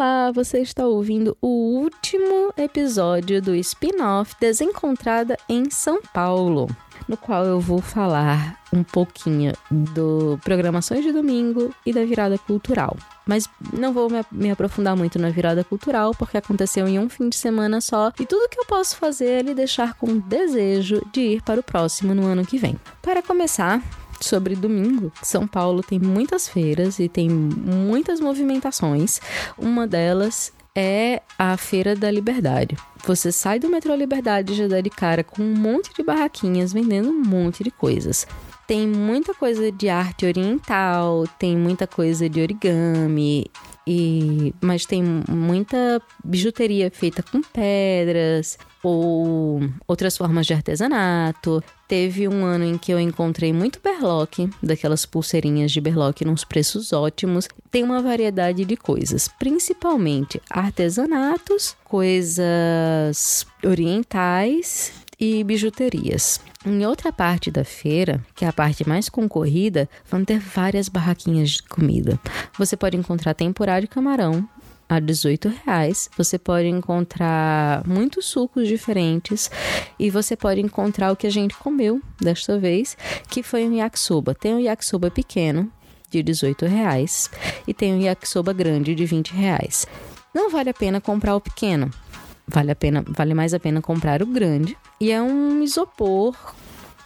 Olá, você está ouvindo o último episódio do spin-off Desencontrada em São Paulo, no qual eu vou falar um pouquinho do Programações de Domingo e da virada cultural. Mas não vou me aprofundar muito na virada cultural, porque aconteceu em um fim de semana só, e tudo que eu posso fazer é lhe deixar com desejo de ir para o próximo no ano que vem. Para começar, sobre domingo. São Paulo tem muitas feiras e tem muitas movimentações. Uma delas é a Feira da Liberdade. Você sai do metrô Liberdade e já dá de cara com um monte de barraquinhas vendendo um monte de coisas. Tem muita coisa de arte oriental, tem muita coisa de origami, e mas tem muita bijuteria feita com pedras ou outras formas de artesanato. Teve um ano em que eu encontrei muito berlock, daquelas pulseirinhas de berlock nos preços ótimos. Tem uma variedade de coisas, principalmente artesanatos, coisas orientais e bijuterias. Em outra parte da feira, que é a parte mais concorrida, vão ter várias barraquinhas de comida. Você pode encontrar temporada de camarão, a 18 reais. Você pode encontrar muitos sucos diferentes e você pode encontrar o que a gente comeu desta vez, que foi um yakisoba. Tem um yakisoba pequeno de 18 reais e tem um yakisoba grande de 20 reais. Não vale a pena comprar o pequeno, vale a pena, vale mais a pena comprar o grande. E é um isopor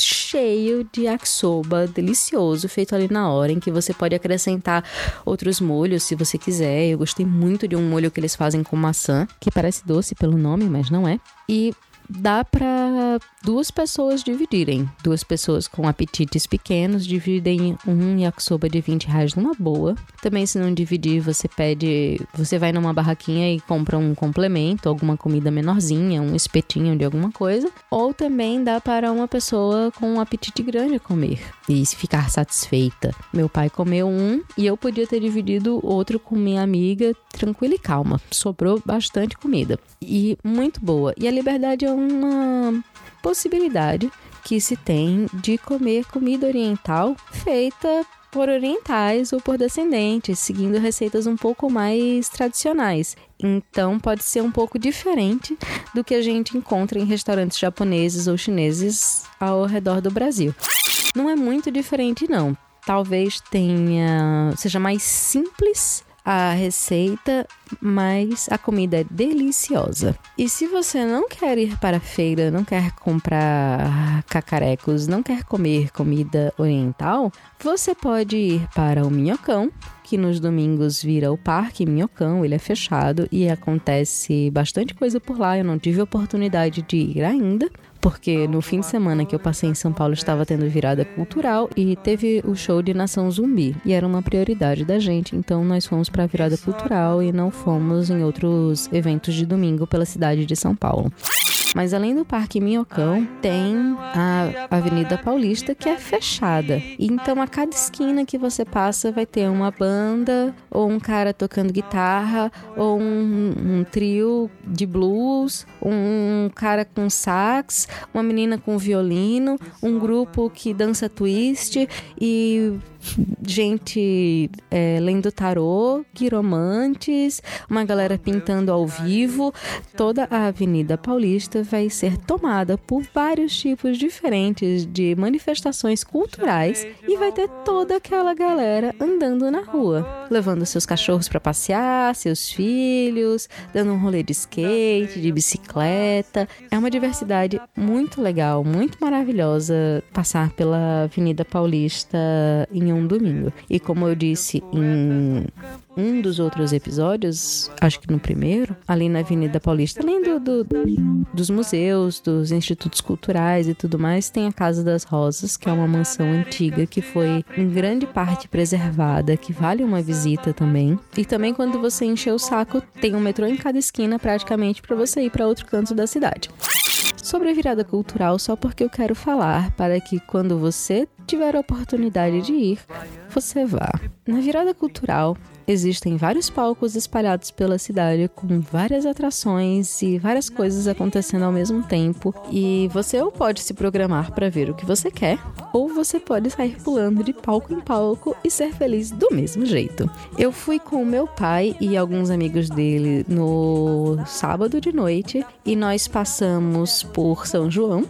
cheio de yakisoba delicioso, feito ali na hora, em que você pode acrescentar outros molhos se você quiser. Eu gostei muito de um molho que eles fazem com maçã, que parece doce pelo nome, mas não é. E dá para duas pessoas dividirem. Duas pessoas com apetites pequenos dividem um yakisoba de 20 reais numa boa. Também, se não dividir, você pede. Você vai numa barraquinha e compra um complemento, alguma comida menorzinha, um espetinho de alguma coisa. Ou também dá para uma pessoa com um apetite grande comer e ficar satisfeita. Meu pai comeu um e eu podia ter dividido outro com minha amiga, tranquila e calma. Sobrou bastante comida. E muito boa. E a liberdade é uma possibilidade que se tem de comer comida oriental feita por orientais ou por descendentes, seguindo receitas um pouco mais tradicionais. Então pode ser um pouco diferente do que a gente encontra em restaurantes japoneses ou chineses ao redor do Brasil. Não é muito diferente não. Talvez tenha seja mais simples a receita, mas a comida é deliciosa. E se você não quer ir para a feira, não quer comprar cacarecos, não quer comer comida oriental, você pode ir para o Minhocão, que nos domingos vira o Parque Minhocão, ele é fechado e acontece bastante coisa por lá. Eu não tive oportunidade de ir ainda, porque no fim de semana que eu passei em São Paulo estava tendo virada cultural e teve o show de Nação Zumbi e era uma prioridade da gente, então nós fomos para a virada cultural e não fomos em outros eventos de domingo pela cidade de São Paulo. Mas além do Parque Minhocão, tem a Avenida Paulista que é fechada. Então a cada esquina que você passa vai ter uma banda, ou um cara tocando guitarra, ou um, um trio de blues, um cara com sax, uma menina com violino, um grupo que dança twist e gente é, lendo tarô, quiromantes, uma galera pintando ao vivo. Toda a Avenida Paulista vai ser tomada por vários tipos diferentes de manifestações culturais e vai ter toda aquela galera andando na rua, levando seus cachorros para passear, seus filhos, dando um rolê de skate, de bicicleta. É uma diversidade muito legal, muito maravilhosa passar pela Avenida Paulista em um um domingo. E como eu disse em um dos outros episódios, acho que no primeiro, ali na Avenida Paulista, além do, do, dos museus, dos institutos culturais e tudo mais, tem a Casa das Rosas, que é uma mansão antiga que foi em grande parte preservada, que vale uma visita também. E também quando você encher o saco, tem um metrô em cada esquina praticamente para você ir para outro canto da cidade sobre a virada cultural só porque eu quero falar para que quando você tiver a oportunidade de ir, você vá. Na virada cultural, existem vários palcos espalhados pela cidade com várias atrações e várias coisas acontecendo ao mesmo tempo. E você ou pode se programar para ver o que você quer, ou você pode sair pulando de palco em palco e ser feliz do mesmo jeito. Eu fui com meu pai e alguns amigos dele no sábado de noite e nós passamos por São João,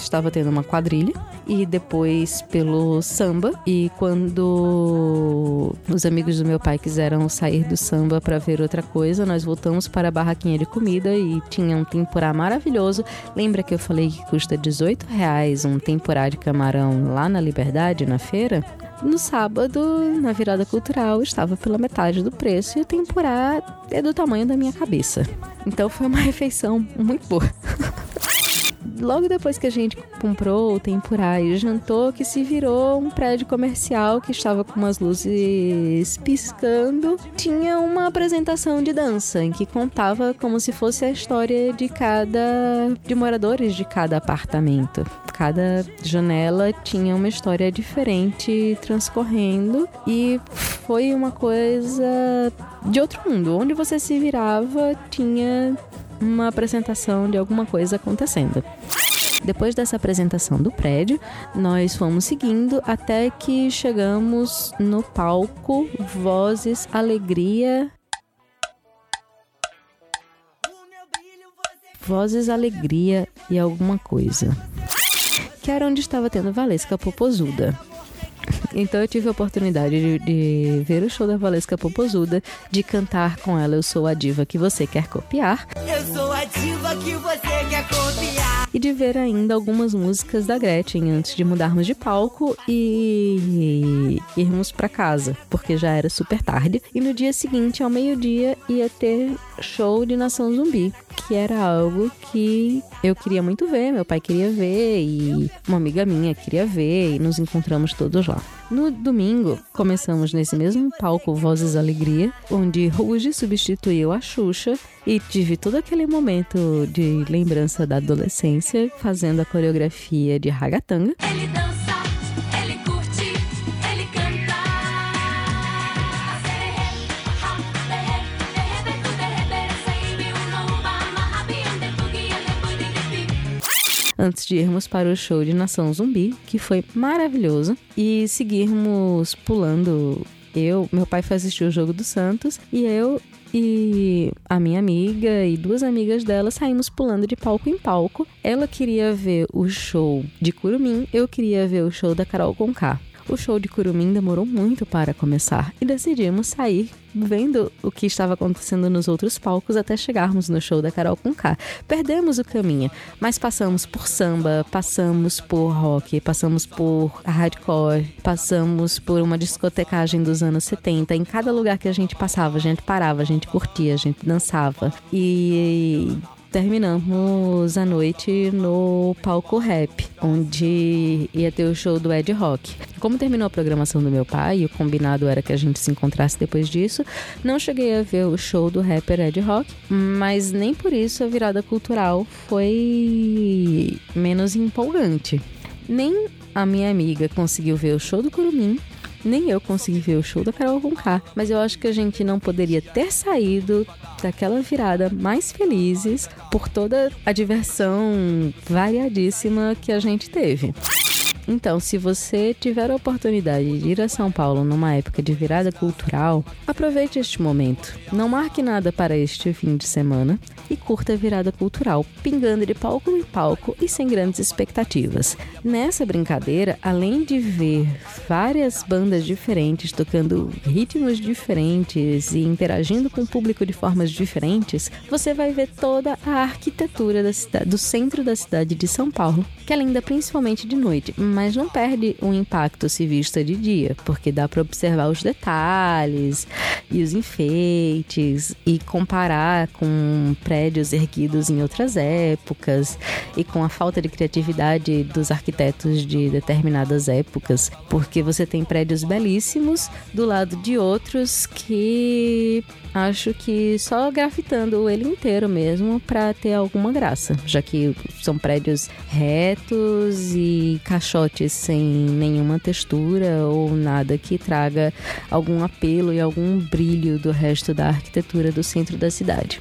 estava tendo uma quadrilha e depois pelo samba. E quando os amigos do meu pai quiseram sair do samba para ver outra coisa, nós voltamos para a barraquinha de comida e tinha um temporá maravilhoso. Lembra que eu falei que custa 18 reais um temporá de camarão lá na Liberdade, na feira? No sábado, na virada cultural, estava pela metade do preço e o temporá é do tamanho da minha cabeça. Então foi uma refeição muito boa. logo depois que a gente comprou o tempurá e jantou, que se virou um prédio comercial que estava com umas luzes piscando, tinha uma apresentação de dança em que contava como se fosse a história de cada de moradores de cada apartamento. Cada janela tinha uma história diferente transcorrendo e foi uma coisa de outro mundo. Onde você se virava, tinha uma apresentação de alguma coisa acontecendo. Depois dessa apresentação do prédio, nós fomos seguindo até que chegamos no palco Vozes Alegria. Vozes Alegria e alguma coisa. Que era onde estava tendo Valesca Popozuda. Então eu tive a oportunidade de, de, ver o show da Valesca Popozuda, de cantar com ela Eu Sou a Diva que Você Quer Copiar. Eu sou a diva que você quer copiar. E de ver ainda algumas músicas da Gretchen antes de mudarmos de palco e irmos para casa, porque já era super tarde. E no dia seguinte, ao meio-dia, ia ter show de Nação Zumbi, que era algo que eu queria muito ver, meu pai queria ver e uma amiga minha queria ver e nos encontramos todos lá. No domingo, começamos nesse mesmo palco Vozes Alegria, onde Ruge substituiu a Xuxa e tive todo aquele momento de lembrança da adolescência fazendo a coreografia de Ragatanga. Ele dança, Antes de irmos para o show de Nação Zumbi, que foi maravilhoso, e seguirmos pulando eu, meu pai foi assistir o jogo do Santos e eu e a minha amiga e duas amigas dela saímos pulando de palco em palco. Ela queria ver o show de Curumim, eu queria ver o show da Carol Conká. O show de Curumim demorou muito para começar e decidimos sair vendo o que estava acontecendo nos outros palcos até chegarmos no show da Carol com K. Perdemos o caminho, mas passamos por samba, passamos por rock, passamos por hardcore, passamos por uma discotecagem dos anos 70. Em cada lugar que a gente passava, a gente parava, a gente curtia, a gente dançava. E terminamos a noite no palco rap, onde ia ter o show do Ed Rock. Como terminou a programação do meu pai o combinado era que a gente se encontrasse depois disso, não cheguei a ver o show do rapper Ed Rock, mas nem por isso a virada cultural foi menos empolgante. Nem a minha amiga conseguiu ver o show do Curumim, nem eu consegui ver o show da Carol Conká, mas eu acho que a gente não poderia ter saído daquela virada mais felizes por toda a diversão variadíssima que a gente teve. Então, se você tiver a oportunidade de ir a São Paulo numa época de virada cultural, aproveite este momento. Não marque nada para este fim de semana e curta a virada cultural, pingando de palco em palco e sem grandes expectativas. Nessa brincadeira, além de ver várias bandas diferentes tocando ritmos diferentes e interagindo com o público de formas diferentes, você vai ver toda a arquitetura do centro da cidade de São Paulo, que é linda principalmente de noite, mas não perde o impacto se vista de dia, porque dá para observar os detalhes e os enfeites e comparar com prédios erguidos em outras épocas e com a falta de criatividade dos arquitetos de determinadas épocas, porque você tem prédios belíssimos do lado de outros que acho que só grafitando ele inteiro mesmo para ter alguma graça, já que são prédios retos e caixotes sem nenhuma textura ou nada que traga algum apelo e algum brilho do resto da arquitetura do centro da cidade.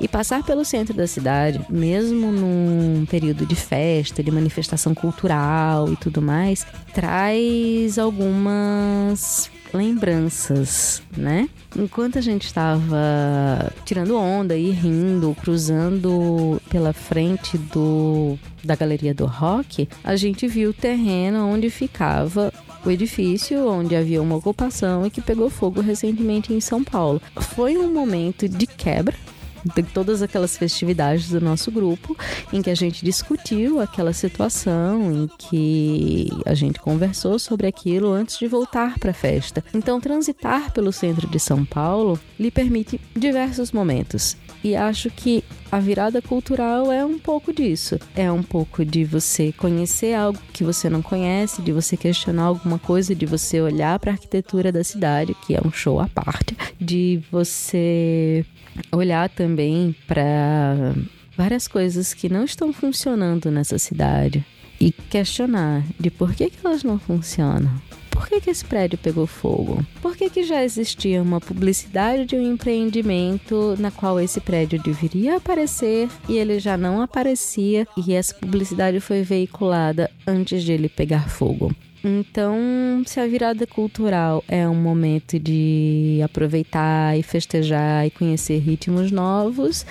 E passar pelo centro da cidade, mesmo num período de festa, de manifestação cultural e tudo mais, traz algumas lembranças, né? Enquanto a gente estava tirando onda e rindo, cruzando pela frente do da galeria do rock, a gente viu o terreno onde ficava o edifício onde havia uma ocupação e que pegou fogo recentemente em São Paulo. Foi um momento de quebra de todas aquelas festividades do nosso grupo, em que a gente discutiu aquela situação, em que a gente conversou sobre aquilo antes de voltar para a festa. Então, transitar pelo centro de São Paulo lhe permite diversos momentos. E acho que a virada cultural é um pouco disso. É um pouco de você conhecer algo que você não conhece, de você questionar alguma coisa, de você olhar para a arquitetura da cidade, que é um show à parte, de você olhar também para várias coisas que não estão funcionando nessa cidade e questionar de por que, que elas não funcionam. Por que, que esse prédio pegou fogo? Por que, que já existia uma publicidade de um empreendimento na qual esse prédio deveria aparecer e ele já não aparecia e essa publicidade foi veiculada antes de ele pegar fogo? Então, se a virada cultural é um momento de aproveitar e festejar e conhecer ritmos novos,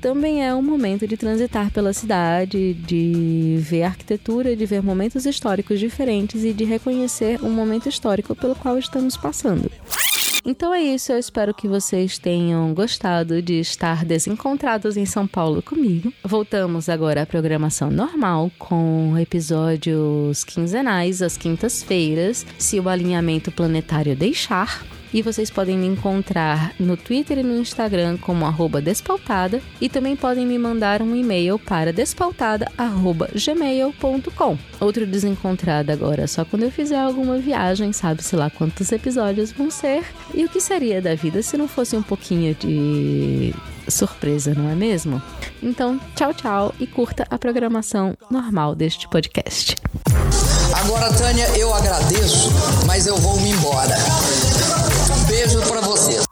também é um momento de transitar pela cidade, de ver arquitetura, de ver momentos históricos diferentes e de reconhecer um momento histórico pelo qual estamos passando. Então é isso, eu espero que vocês tenham gostado de estar desencontrados em São Paulo comigo. Voltamos agora à programação normal com episódios quinzenais às quintas-feiras, se o alinhamento planetário deixar. E vocês podem me encontrar no Twitter e no Instagram como arroba despautada e também podem me mandar um e-mail para despautada.gmail.com. Outro desencontrado agora só quando eu fizer alguma viagem, sabe-se lá quantos episódios vão ser. E o que seria da vida se não fosse um pouquinho de surpresa, não é mesmo? Então, tchau, tchau e curta a programação normal deste podcast. Agora, Tânia, eu agradeço, mas eu vou me embora beijo para vocês.